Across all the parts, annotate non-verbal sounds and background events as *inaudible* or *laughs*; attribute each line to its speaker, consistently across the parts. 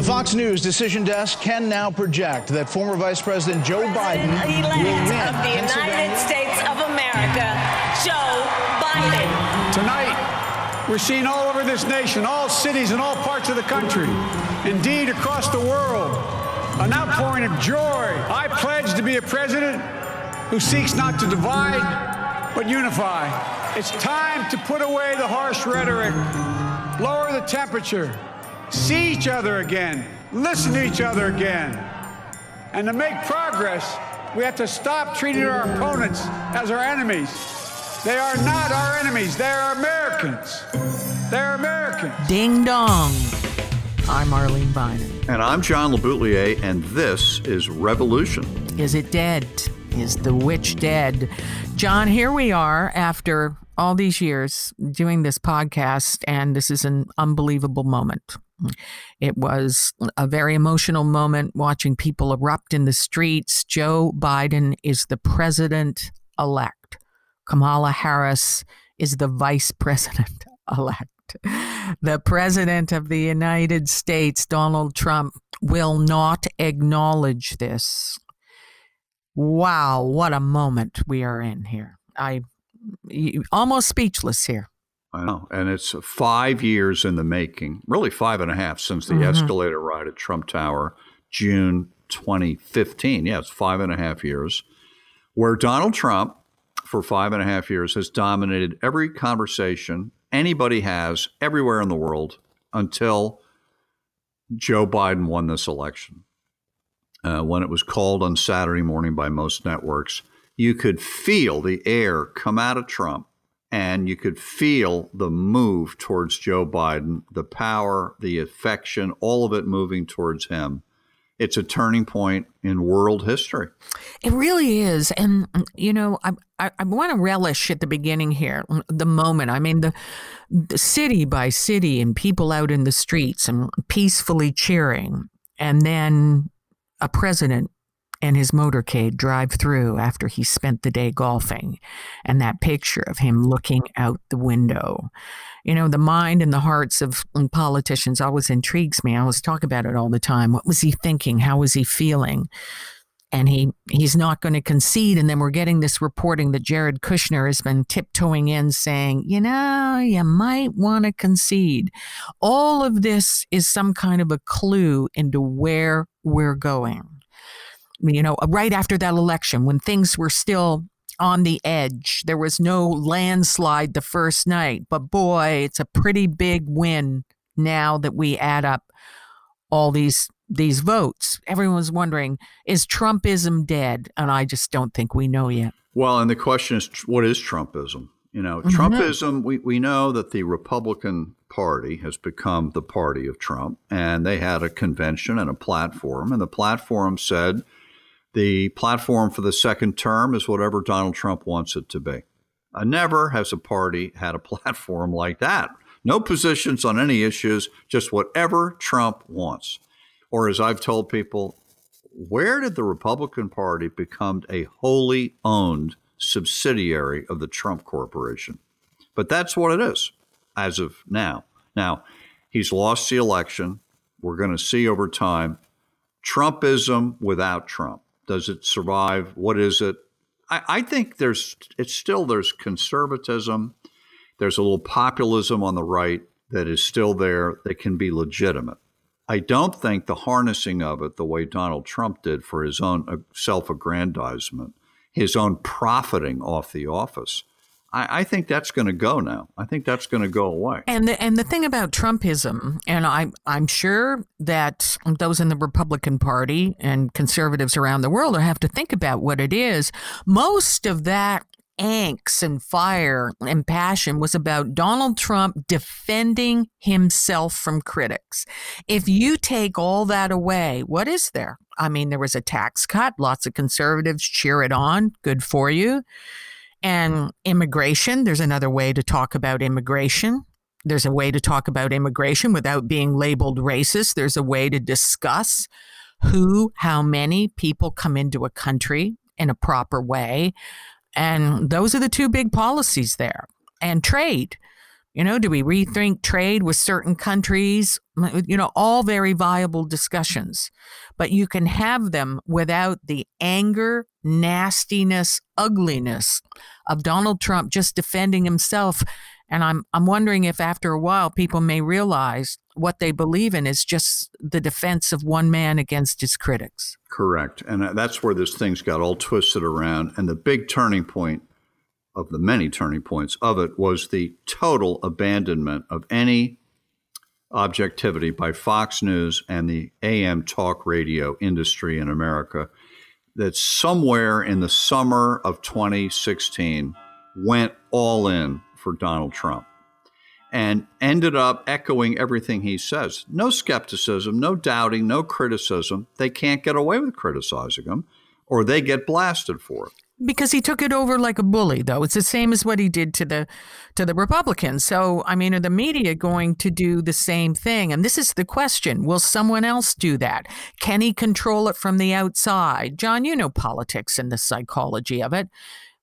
Speaker 1: The Fox News decision desk can now project that former Vice President Joe Biden will win
Speaker 2: of the United States of America, Joe Biden.
Speaker 3: Tonight, we're seeing all over this nation, all cities and all parts of the country, indeed across the world, an outpouring of joy. I pledge to be a president who seeks not to divide, but unify. It's time to put away the harsh rhetoric, lower the temperature, see each other again, listen to each other again. And to make progress, we have to stop treating our opponents as our enemies. They are not our enemies, they are Americans. They're Americans.
Speaker 4: Ding dong. I'm Arlene Bynon.
Speaker 5: And I'm John LeBoutillier, and this is Revolution.
Speaker 4: Is it dead? Is the witch dead? John, here we are after all these years doing this podcast, and this is an unbelievable moment. It was a very emotional moment watching people erupt in the streets. Joe Biden is the president elect. Kamala Harris is the vice president elect. The president of the United States, Donald Trump, will not acknowledge this. Wow, what a moment we are in here. I almost speechless here.
Speaker 5: I know. And it's five years in the making, really five and a half since the
Speaker 4: Mhm.
Speaker 5: escalator ride at Trump Tower, June 2015. Yeah, it's five and a half years, where Donald Trump, for five and a half years, has dominated every conversation anybody has everywhere in the world until Joe Biden won this election. Uh, when it was called on Saturday morning by most networks, you could feel the air come out of Trump and you could feel the move towards Joe Biden, the power, the affection, all of it moving towards him. It's a turning point in world history.
Speaker 4: It really is. And, you know, I, I, I want to relish at the beginning here the moment. I mean, the, the city by city and people out in the streets and peacefully cheering. And then a president and his motorcade drive through after he spent the day golfing and that picture of him looking out the window. You know the mind and the hearts of politicians always intrigues me. I always talk about it all the time. What was he thinking? How was he feeling? And he he's not going to concede and then we're getting this reporting that jared kushner has been tiptoeing in saying you know you might want to concede. All of this is some kind of a clue into where we're going you know, right after that election when things were still on the edge. There was no landslide the first night, but boy, it's a pretty big win now that we add up all these these votes. Everyone's wondering, is Trumpism dead? And I just don't think we know yet.
Speaker 5: Well, and the question is, what is Trumpism? You know,
Speaker 4: Mhm.
Speaker 5: Trumpism, we, we know that the Republican Party has become the party of Trump, and they had a convention and a platform, and the platform said the platform for the second term is whatever Donald Trump wants it to be. Uh, never has a party had a *laughs* platform like that. No positions on any issues, just whatever Trump wants. Or as I've told people, where did the Republican Party become a wholly owned subsidiary of the Trump Corporation? But that's what it is as of now. Now, he's lost the election. We're going to see over time Trumpism without Trump. Does it survive? What is it? I, I think there's it's still there's conservatism. There's a little populism on the right that is still there that can be legitimate. I don't think the harnessing of it the way Donald Trump did for his own uh, self aggrandizement, his own profiting off the office, I, I think that's going to go now. I think that's going to go away.
Speaker 4: And the, and the thing about Trumpism, and I, I'm sure that those in the Republican Party and conservatives around the world have to think about what it is. Most of that angst and fire and passion was about Donald Trump defending himself from critics. If you take all that away, what is there? I mean, there was a tax cut. Lots of conservatives cheer it on. Good for you. And immigration, there's another way to talk about immigration. There's a way to talk about immigration without being labeled racist. There's a way to discuss who, how many people come into a country in a proper way. And those are the two big policies there. And trade. You know, do we rethink trade with certain countries? You know, all very viable discussions. But you can have them without the anger, nastiness, ugliness of Donald Trump just defending himself. And I'm I'm wondering if after a while people may realize what they believe in is just the defense of one man against his critics.
Speaker 5: Correct. And uh, that's where this thing's got all twisted around. And the big turning point of the many turning points of it was the total abandonment of any objectivity by Fox News and the AM talk radio industry in America that somewhere in the summer of 2016 went all in for Donald Trump and ended up echoing everything he says. No skepticism, no doubting, no criticism. They can't get away with criticizing him or they get blasted for it
Speaker 4: because he took it over like a bully though. It's the same as what he did to the to the republicans. So i mean are the media going to do the same thing? And this is the question. Will someone else do that? Can he control it from the outside? John you know politics and the psychology of it.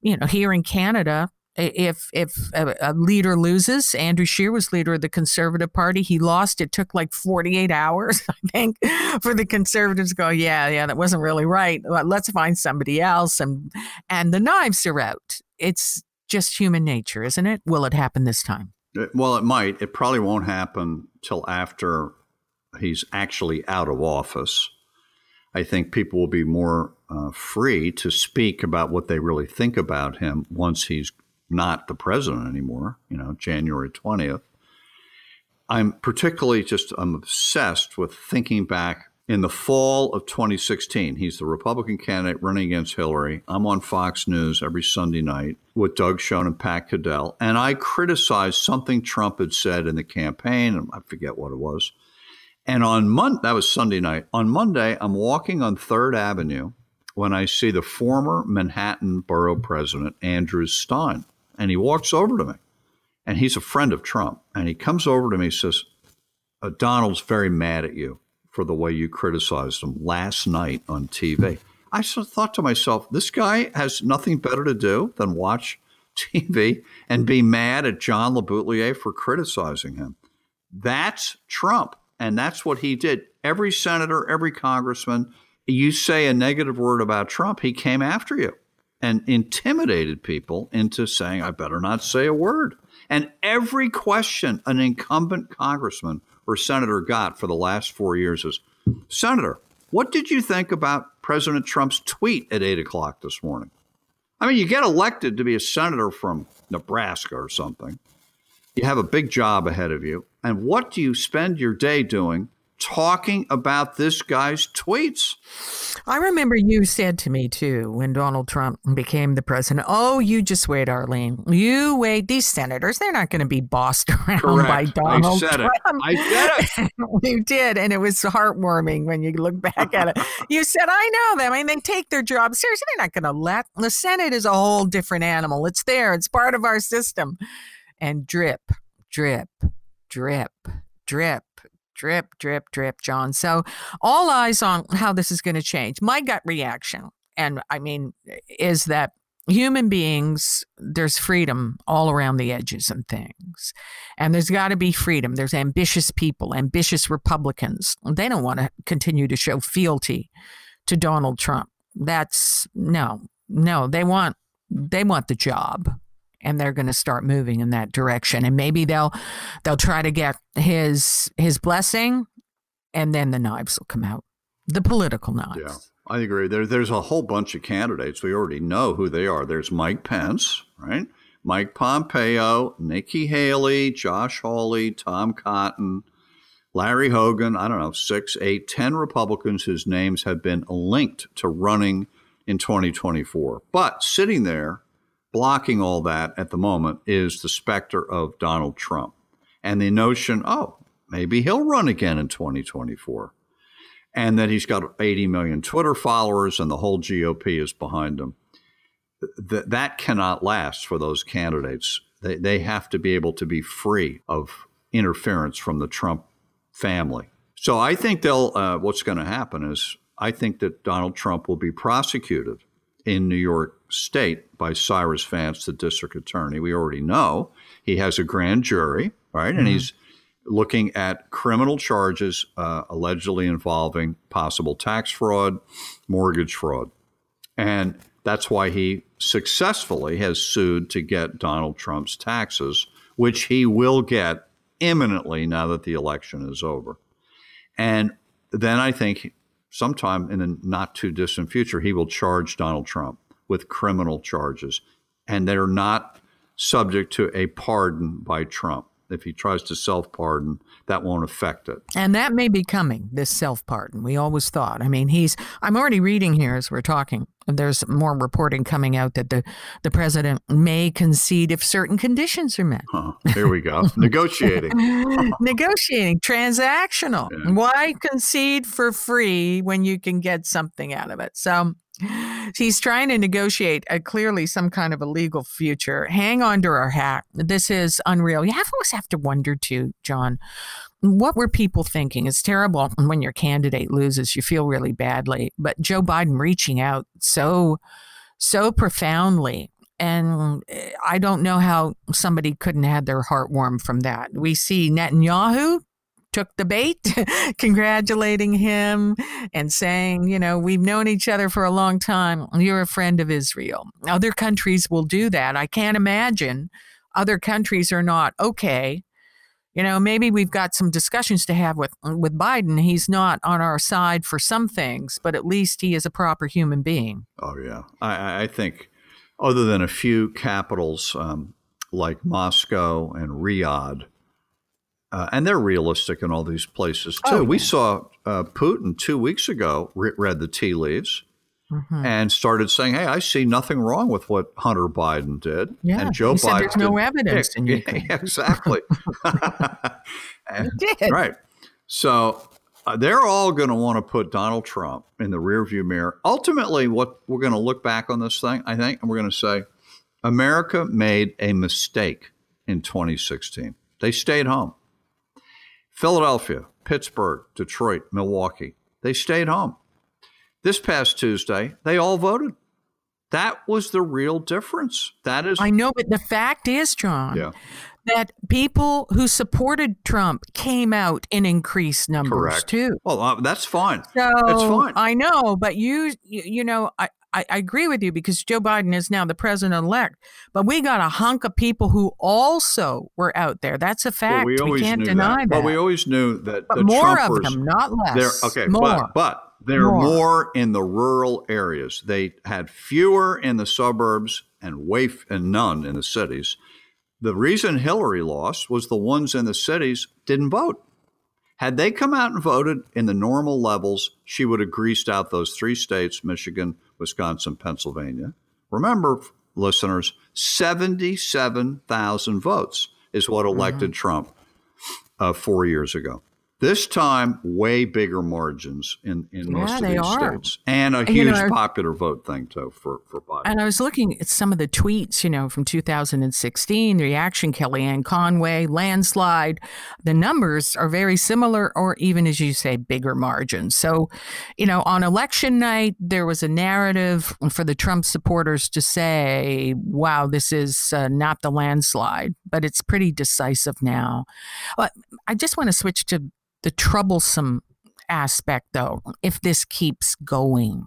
Speaker 4: You know here in canada if if a, a, leader loses, Andrew Scheer was leader of the Conservative Party. He lost. It took like 48 hours, *laughs* I think, for the Conservatives to go, yeah, yeah, that wasn't really right. Let's find somebody else. And and the knives are out. It's just human nature, isn't it? Will it happen this time?
Speaker 5: Uh, well, it might. It probably won't happen till after he's actually out of office. I think people will be more uh, free to speak about what they really think about him once he's not the president anymore, you know, January 20th. I'm particularly just I'm obsessed with thinking back in the fall of 2016. He's the Republican candidate running against Hillary. I'm on Fox News every Sunday night with Doug Schoen and Pat Caddell, and I criticized something Trump had said in the campaign, I forget what it was. And on Monday, that was Sunday night. On Monday, I'm walking on Third Avenue when I see the former Manhattan Borough President Andrew Stein and he walks over to me, and he's a friend of Trump, and he comes over to me and says, uh, "Donald's very mad at you for the way you criticized him last night on TV." I thought to myself, this guy has nothing better to do than watch TV and be mad at John LeBoutillier for criticizing him. That's Trump. And that's what he did. Every senator, every congressman, you say a negative word about Trump, he came after you and intimidated people into saying, I better not say a word. And every question an incumbent congressman or senator got for the last four years is Senator, what did you think about President Trump's tweet at 8 o'clock this morning? I mean, you get elected to be a senator from Nebraska or something. You have a big job ahead of you. And what do you spend your day doing talking about this guy's tweets.
Speaker 4: I remember you said to me too when Donald Trump became the president, "Oh, you just wait, Arlene. You wait. These senators, they're not going to be bossed *laughs* around
Speaker 5: Correct.
Speaker 4: by Donald
Speaker 5: I said
Speaker 4: Trump."
Speaker 5: It. I said
Speaker 4: it. *laughs* you did, and it was heartwarming when you look back at it. *laughs* you said, "I know them. I mean, they take their job seriously. They're not going to let the Senate is a whole different animal. It's there. It's part of our system." And drip, drip, drip, drip drip, drip, drip, John. So all eyes on how this is going to change. My gut reaction, and I mean, is that human beings, there's freedom all around the edges and things. And there's got to be freedom. There's ambitious people, ambitious Republicans. They don't want to continue to show fealty to Donald Trump. That's no, no, they want they want the job and they're going to start moving in that direction and maybe they'll they'll try to get his his blessing and then the knives will come out the political knives.
Speaker 5: Yeah i agree. There, there's a whole bunch of candidates. We already know who they are. There's mike pence right? Mike pompeo nikki haley josh hawley tom cotton larry hogan i don't know six eight ten republicans whose names have been linked to running in 2024 but sitting there blocking all that at the moment is the specter of Donald Trump and the notion, oh, maybe he'll run again in 2024. And that he's got 80 million Twitter followers and the whole GOP is behind him. Th- that cannot last for those candidates. They, they have to be able to be free of interference from the Trump family. So I think they'll, uh, what's going to happen is I think that Donald Trump will be prosecuted in New York State by Cyrus Vance, the district attorney. We already know he has a grand jury, right? And he's looking at criminal charges uh, allegedly involving possible tax fraud, mortgage fraud. And that's why he successfully has sued to get Donald Trump's taxes, which he will get imminently now that the election is over. And then I think sometime in the not too distant future, he will charge Donald Trump with criminal charges. And they're not subject to a pardon by Trump. If he tries to self pardon, that won't affect it.
Speaker 4: And that may be coming, this self pardon. We always thought. I mean, he's, I'm already reading here as we're talking. There's more reporting coming out that the, the president may concede if certain conditions are met.
Speaker 5: Huh, here we go. *laughs* Negotiating. *laughs*
Speaker 4: Negotiating, transactional. Yeah. Why concede for free when you can get something out of it? So, He's trying to negotiate a clearly some kind of a legal future. Hang on to our hat. This is unreal. You have always have to wonder too, John. What were people thinking? It's terrible when your candidate loses. You feel really badly. But Joe Biden reaching out so, so profoundly and eh, I don't know how somebody couldn't have their heart warm from that. We see Netanyahu took the bait, *laughs* congratulating him and saying, you know, we've known each other for a long time. You're a friend of Israel. Other countries will do that. I can't imagine other countries are not okay. You know, maybe we've got some discussions to have with with Biden. He's not on our side for some things, but at least he is a proper human being.
Speaker 5: Oh yeah, I, I think other than a few capitals um, like Moscow and Riyadh, uh, and they're realistic in all these places too. Oh, we saw uh, Putin two weeks ago re- read the tea leaves mm-hmm. and started saying, "Hey, I see nothing wrong with what Hunter Biden did."
Speaker 4: Yeah,
Speaker 5: and
Speaker 4: Joe Biden. there's no evidence. *laughs*
Speaker 5: Yeah, yeah *laughs* exactly. *laughs* and, did. Right. So uh, they're all going to want to put Donald Trump in the rearview mirror. Ultimately, what we're going to look back on this thing, I think, and we're going to say, America made a mistake in 2016. They stayed home. Philadelphia, Pittsburgh, Detroit, Milwaukee, they stayed home. This past Tuesday, they all voted. That was the real difference. That is.
Speaker 4: I know, but the fact is, John, yeah. that people who supported Trump came out in increased numbers
Speaker 5: Correct.
Speaker 4: too.
Speaker 5: Well, uh, that's fine.
Speaker 4: So
Speaker 5: that's fine.
Speaker 4: I know, but you, you, you know, I, I, I agree with you because Joe Biden is now the president elect, but we got a hunk of people who also were out there. That's a fact. Well, we, we, can't deny that.
Speaker 5: that. Well, we always knew that
Speaker 4: but
Speaker 5: the
Speaker 4: more
Speaker 5: Trumpers,
Speaker 4: of them, not less.
Speaker 5: Okay,
Speaker 4: more.
Speaker 5: but, but there are more in the rural areas. They had fewer in the suburbs and way and none in the cities. The reason Hillary lost was the ones in the cities didn't vote. Had they come out and voted in the normal levels, she would have greased out those three states Michigan, Wisconsin, Pennsylvania. Remember, listeners, 77,000 votes is what elected mm-hmm. Trump uh, four years ago. This time, way bigger margins in, in most of
Speaker 4: these
Speaker 5: are. states, and a and, huge you know, popular vote thing too for for Biden.
Speaker 4: And I was looking at some of the tweets, you know, from 2016, the reaction, Kellyanne Conway, landslide. The numbers are very similar, or even as you say, bigger margins. So, you know, on election night, there was a narrative for the Trump supporters to say, "Wow, this is uh, not the landslide," but it's pretty decisive now. But I just want to switch to the troublesome aspect, though, if this keeps going.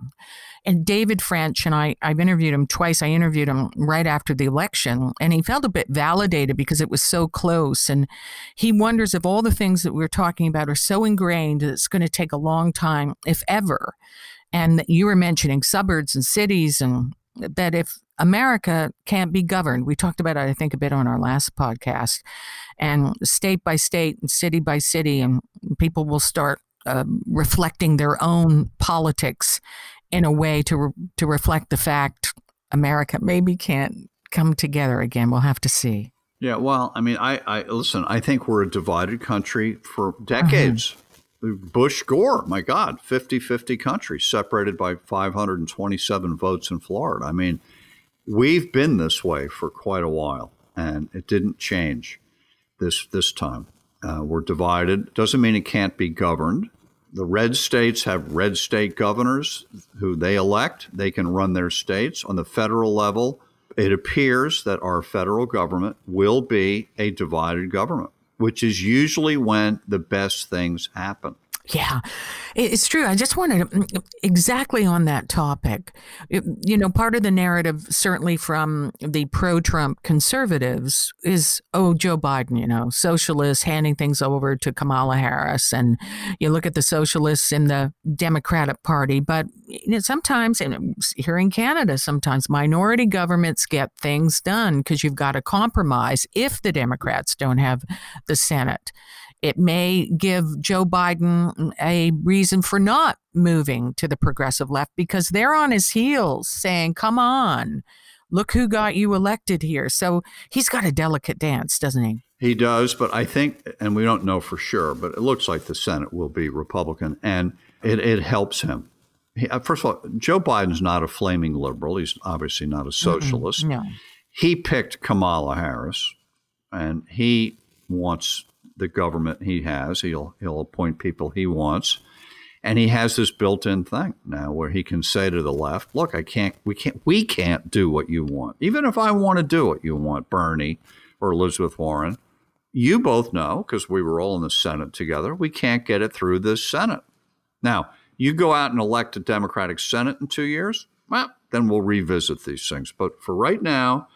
Speaker 4: And David French, and I, I've interviewed him twice. I interviewed him right after the election, and he felt a bit validated because it was so close. And he wonders if all the things that we're talking about are so ingrained that it's going to take a long time, if ever. And you were mentioning suburbs and cities, and that if America can't be governed. We talked about it, I think, a bit on our last podcast. And state by state and city by city, and people will start uh, reflecting their own politics in a way to re- to reflect the fact America maybe can't come together again. We'll have to see.
Speaker 5: Yeah, well, I mean, I, I listen. I think we're a divided country for decades. Mm-hmm. Bush Gore, my God, 50 50 country separated by 527 votes in Florida. I mean, We've been this way for quite a while, and it didn't change this this time. Uh, we're divided. Doesn't mean it can't be governed. the red states have red state governors who they elect. They can run their states. On the federal level, it appears that our federal government will be a divided government, which is usually when the best things happen.
Speaker 4: Yeah, it's true. I just wanted to, mm, exactly on that topic. You know, part of the narrative, certainly from the pro Trump conservatives, is oh, Joe Biden, you know, socialists handing things over to Kamala Harris. And you look at the socialists in the Democratic Party. But you know, sometimes, and here in Canada, sometimes minority governments get things done because you've got to compromise if the Democrats don't have the Senate. It may give Joe Biden a reason for not moving to the progressive left because they're on his heels saying, come on, look who got you elected here. So he's got a delicate dance, doesn't he?
Speaker 5: He does, but I think, and we don't know for sure, but it looks like the Senate will be Republican, and it, it helps him. He, uh, first of all, Joe Biden's not a flaming liberal. He's obviously not a socialist.
Speaker 4: No.
Speaker 5: He picked Kamala Harris, and he wants the government he has. He'll he'll appoint people he wants, and he has this built-in thing now where he can say to the left, "Look, I can't. We can't. We can't do what you want. Even if I want to do what you want, Bernie or Elizabeth Warren." You both know, because we were all in the Senate together, we can't get it through this Senate. Now, you go out and elect a Democratic Senate in two years, well, then we'll revisit these things. But for right now,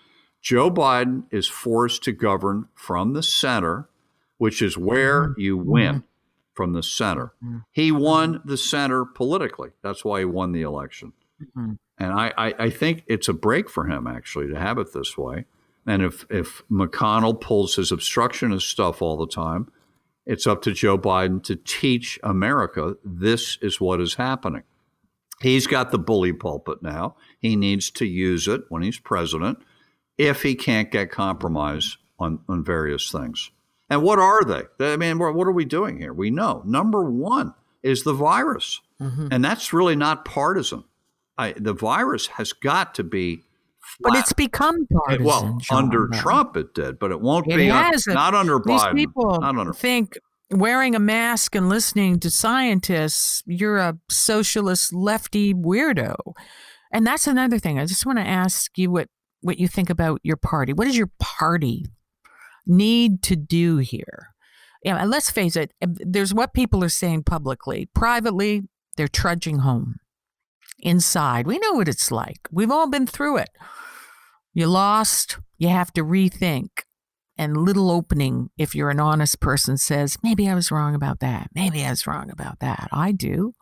Speaker 5: Joe Biden is forced to govern from the center which is where mm-hmm. you win mm-hmm. from the center. Mm-hmm. He won the center politically. That's why he won the election. Mm-hmm. And I, I, I, think it's a break for him, actually, to have it this way. And if, if McConnell pulls his obstructionist stuff all the time, it's up to Joe Biden to teach America this is what is happening. He's got the bully pulpit now. He needs to use it when he's president if he can't get compromise on, on various things. And what are they? I mean, what are we doing here? We know number one is the virus, mm-hmm. and that's really not partisan. I, the virus has got to be.
Speaker 4: Flat. But it's become partisan.
Speaker 5: Well,
Speaker 4: John,
Speaker 5: under Trump, it did, but it won't
Speaker 4: it
Speaker 5: be.
Speaker 4: Has
Speaker 5: un, not under
Speaker 4: These
Speaker 5: Biden.
Speaker 4: people
Speaker 5: not under.
Speaker 4: think wearing a mask and listening to scientists, you're a socialist lefty weirdo. And that's another thing. I just want to ask you what what you think about your party. What is your party need to do here? Yeah, and let's face it, eh, there's what people are saying publicly. Privately, they're trudging home. Inside, we know what it's like. We've all been through it. You lost, you have to rethink. And little opening, if you're an honest person, says, maybe I was wrong about that. Maybe I was wrong about that. I do.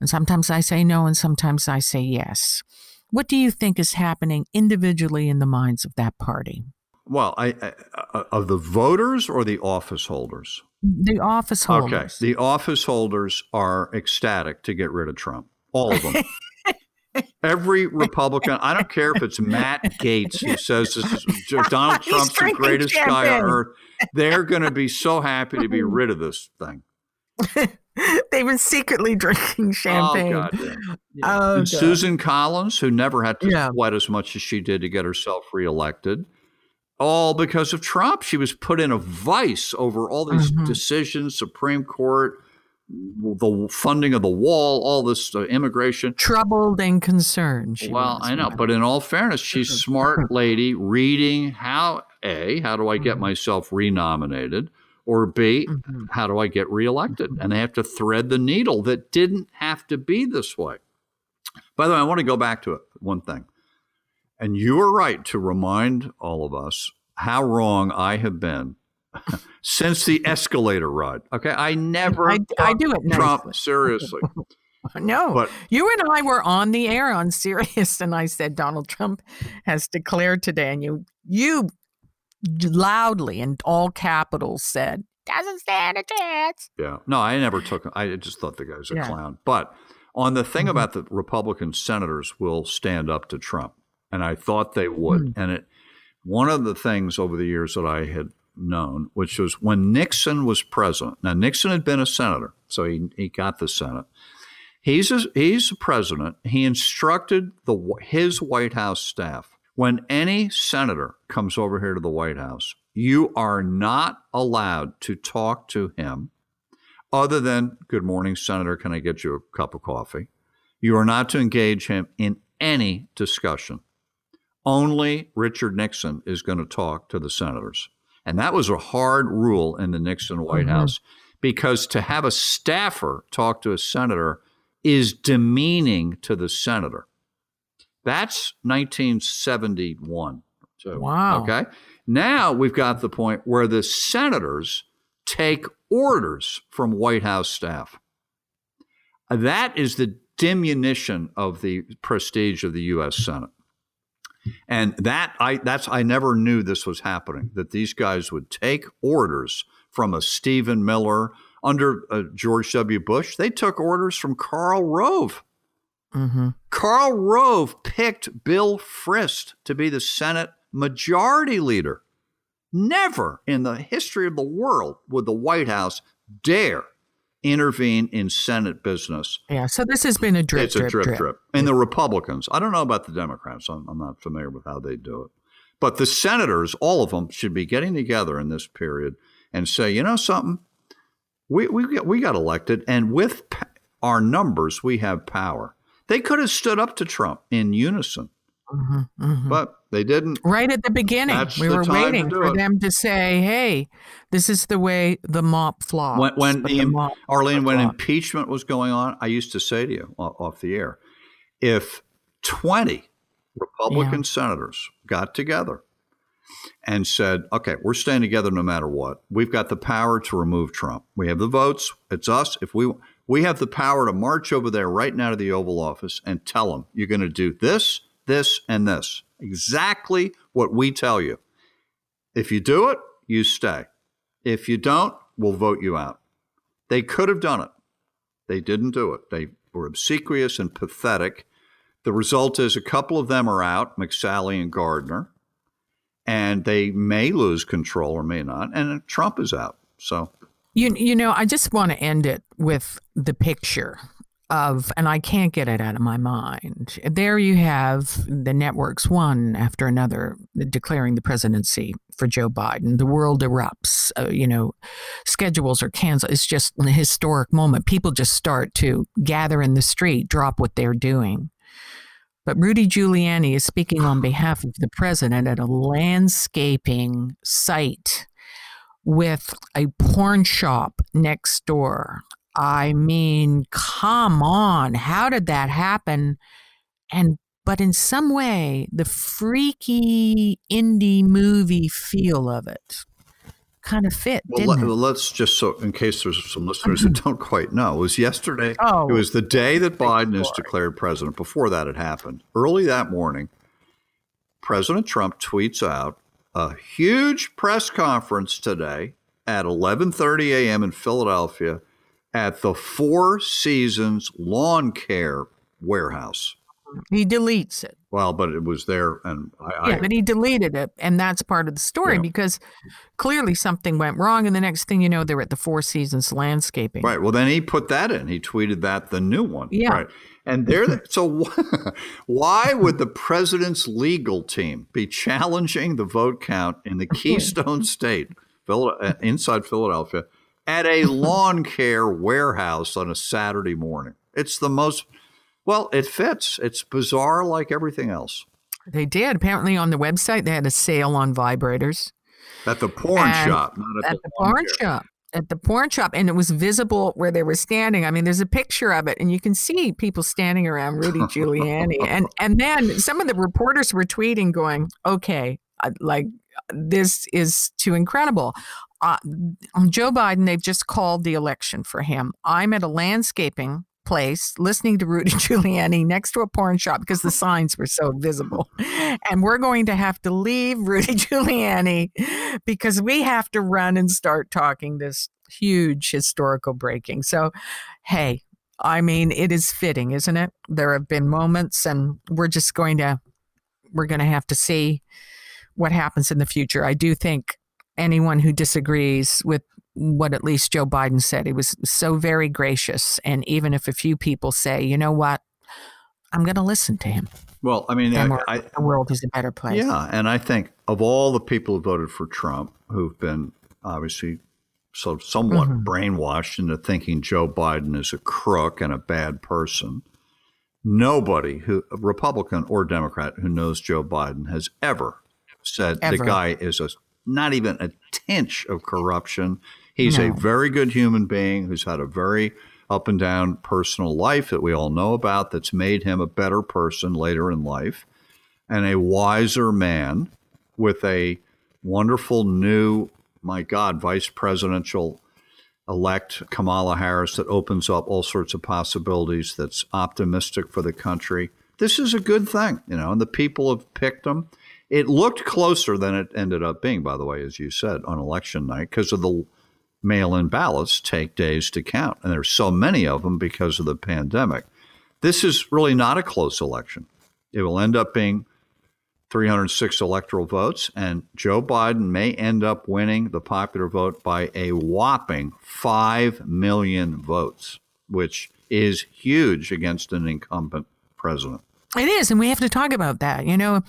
Speaker 4: And sometimes I say no, and sometimes I say yes. What do you think is happening individually in the minds of that party?
Speaker 5: Well, I, I, uh, of the voters or the office holders?
Speaker 4: The office holders.
Speaker 5: Okay, the office holders are ecstatic to get rid of Trump. All of them. *laughs* Every Republican, I don't care if it's Matt Gaetz who says this is *laughs* Donald Trump's the greatest champagne. guy on earth. They're going to be so happy to be *laughs* rid of this thing.
Speaker 4: they were secretly drinking champagne. Oh, God, yeah.
Speaker 5: Yeah. Oh, Susan Collins, who never had to yeah. sweat as much as she did to get herself reelected all because of Trump. She was put in a vice over all these mm-hmm. decisions, Supreme Court, the funding of the wall, all this uh, immigration.
Speaker 4: Troubled and concerned.
Speaker 5: well, I know, but in all fairness, she's a *laughs* smart lady reading how A, how do I get mm-hmm. myself renominated? Or B, mm-hmm. how do I get reelected? Mm-hmm. And they have to thread the needle that didn't have to be this way. By the way, I want to go back to it, one thing. And you are right to remind all of us how wrong I have been *laughs* since the escalator ride. Okay, I never
Speaker 4: I, I do it
Speaker 5: Trump seriously. *laughs*
Speaker 4: no, but you and I were on the air on Sirius, and I said Donald Trump has declared today, and you you loudly in all capitals said doesn't stand a chance.
Speaker 5: Yeah, no, I never took. I just thought the guy was a yeah. clown. But on the thing mm-hmm. about the Republican senators will stand up to Trump and I thought they would. Mm. And it one of the things over the years that I had known, which was when Nixon was president. Now Nixon had been a senator, so he he got the Senate. He's a, he's a president. He instructed the his White House staff when any senator comes over here to the White House, you are not allowed to talk to him other than "Good morning, Senator. Can I get you a cup of coffee?" You are not to engage him in any discussion. Only Richard Nixon is going to talk to the senators. And that was a hard rule in the Nixon White mm-hmm. House because to have a staffer talk to a senator is demeaning to the senator. That's 1971.
Speaker 4: So, wow.
Speaker 5: Okay. Now we've got the point where the senators take orders from White House staff. That is the diminution of the prestige of the U.S. Senate. And that I that's I never knew this was happening. That these guys would take orders from a Stephen Miller under uh, George W. Bush. They took orders from Karl Rove. Mm-hmm. Karl Rove picked Bill Frist to be the Senate Majority Leader. Never in the history of the world would the White House dare intervene in Senate business.
Speaker 4: Yeah, so this has been a drip.
Speaker 5: It's a drip, drip. drip. And the Republicans, I don't know about the Democrats. I'm, I'm not familiar with how they do it. But the senators, all of them, should be getting together in this period and say, you know something, we we got, we got elected, and with our numbers, we have power. They could have stood up to Trump in unison. Mm-hmm, mm-hmm. But they didn't.
Speaker 4: Right at the beginning, That's we were waiting for it. them to say, "Hey, this is the way the mop flops."
Speaker 5: When, when the, the mop, Arlene, when impeachment was going on, I used to say to you off the air, if twenty Republican yeah. senators got together and said, "Okay, we're staying together no matter what. We've got the power to remove Trump. We have the votes. It's us. If we we have the power to march over there right now to the Oval Office and tell them you're going to do this." This, and this. Exactly what we tell you. If you do it, you stay. If you don't, we'll vote you out. They could have done it. They didn't do it. They were obsequious and pathetic. The result is a couple of them are out, McSally and Gardner, and they may lose control or may not, and Trump is out. So
Speaker 4: you you know, I just want to end it with the picture of, and I can't get it out of my mind. There you have the networks, one after another, declaring the presidency for Joe Biden. The world erupts. Uh, you know, schedules are canceled. It's just a historic moment. People just start to gather in the street, drop what they're doing. But Rudy Giuliani is speaking on *sighs* behalf of the president at a landscaping site with a porn shop next door. I mean, come on. How did that happen? And but in some way, the freaky indie movie feel of it kind of fit. Well, let,
Speaker 5: us just so in case there's some listeners who mm-hmm. don't quite know, it was yesterday. Oh, it was the day that Biden is declared president. Before that had happened, early that morning, President Trump tweets out a huge press conference today at 11:30 a.m. in Philadelphia at the Four Seasons Lawn Care Warehouse.
Speaker 4: He deletes it.
Speaker 5: Well, but it was there, and I,
Speaker 4: yeah, I, but he deleted it, and that's part of the story yeah. because clearly something went wrong, and the next thing you know, they're at the Four Seasons Landscaping.
Speaker 5: Right. Well, then he put that in. He tweeted that the new one.
Speaker 4: Yeah.
Speaker 5: Right. And there, so *laughs* why would the president's legal team be challenging the vote count in the Keystone State, uh, inside Philadelphia, at a lawn care warehouse on a Saturday morning. It's the most, well, it fits. It's bizarre like everything else.
Speaker 4: They did. Apparently, on the website, they had a sale on vibrators.
Speaker 5: At the porn and shop,
Speaker 4: at, at, the, the porn care. shop. At the porn shop, and it was visible where they were standing. I mean, there's a picture of it, and you can see people standing around Rudy *laughs* Giuliani, and and then some of the reporters were tweeting, going, "Okay, uh, like this is too incredible uh, Joe Biden, they've just called the election for him. I'm at a landscaping place listening to Rudy *laughs* Giuliani next to a porn shop because the signs were so visible. And we're going to have to leave Rudy *laughs* Giuliani because we have to run and start talking this huge historical breaking. So, hey, I mean, it is fitting, isn't it? There have been moments, and we're just going to we're going to have to see what happens in the future. I do think anyone who disagrees with what at least Joe Biden said. He was so very gracious. And even if a few people say, you know what, I'm going to listen to him.
Speaker 5: Well, I mean, I,
Speaker 4: I, the world is a better place.
Speaker 5: Yeah. And I think of all the people who voted for Trump, who've been obviously so somewhat mm-hmm. brainwashed into thinking Joe Biden is a crook and a bad person. Nobody who Republican or Democrat who knows Joe Biden has ever said ever. the guy is a not even a tinge of corruption. He's no. a very good human being who's had a very up and down personal life that we all know about that's made him a better person later in life and a wiser man with a wonderful new, my God, vice presidential elect Kamala Harris that opens up all sorts of possibilities, that's optimistic for the country. This is a good thing, you know, and the people have picked him. It looked closer than it ended up being, by the way, as you said, on election night, because of the mail in ballots take days to count. And there's so many of them because of the pandemic. This is really not a close election. It will end up being 306 electoral votes, and Joe Biden may end up winning the popular vote by a whopping 5 million votes, which is huge against an incumbent president.
Speaker 4: It is, and we have to talk about that. You know,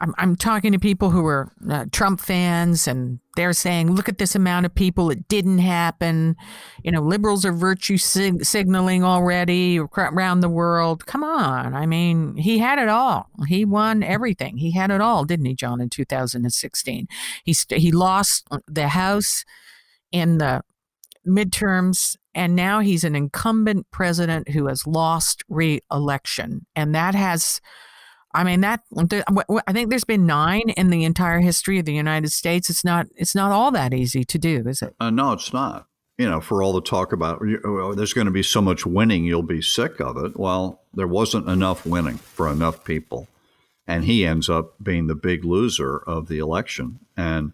Speaker 4: I'm, I'm talking to people who are uh, Trump fans, and they're saying, "Look at this amount of people. It didn't happen." You know, liberals are virtue sig- signaling already around the world. Come on, I mean, he had it all. He won everything. He had it all, didn't he, John? In 2016, he st- he lost the House in the midterms and now he's an incumbent president who has lost re-election. And that has i mean that i think there's been nine in the entire history of the united states. It's not it's not all that easy to do is it?
Speaker 5: Uh, no it's not. You know for all the talk about well, there's going to be so much winning you'll be sick of it. Well there wasn't enough winning for enough people. And he ends up being the big loser of the election. And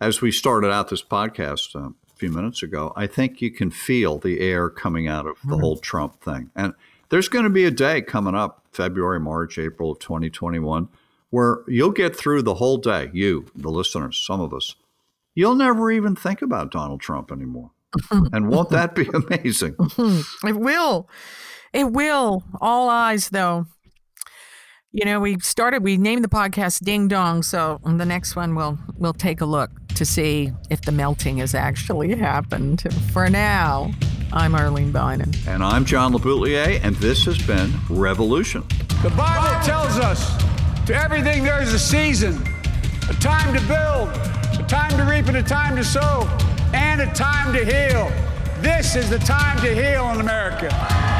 Speaker 5: as we started out this podcast uh, few minutes ago, I think you can feel the air coming out of the mm-hmm. whole Trump thing. And there's going to be a day coming up, February, March, April of 2021, where you'll get through the whole day, you, the listeners, some of us, you'll never even think about Donald Trump anymore. *laughs* and won't that be *laughs* amazing? *laughs*
Speaker 4: it will. It will. All eyes, though. You know, we started. We named the podcast "Ding Dong," so the next one we'll we'll take a look to see if the melting has actually happened. For now, I'm Arlene Bynon,
Speaker 5: and I'm John LeBoutillier, and this has been Revolution.
Speaker 3: The Bible tells us, to everything there is a season, a time to build, a time to reap, and a time to sow, and a time to heal. This is the time to heal in America.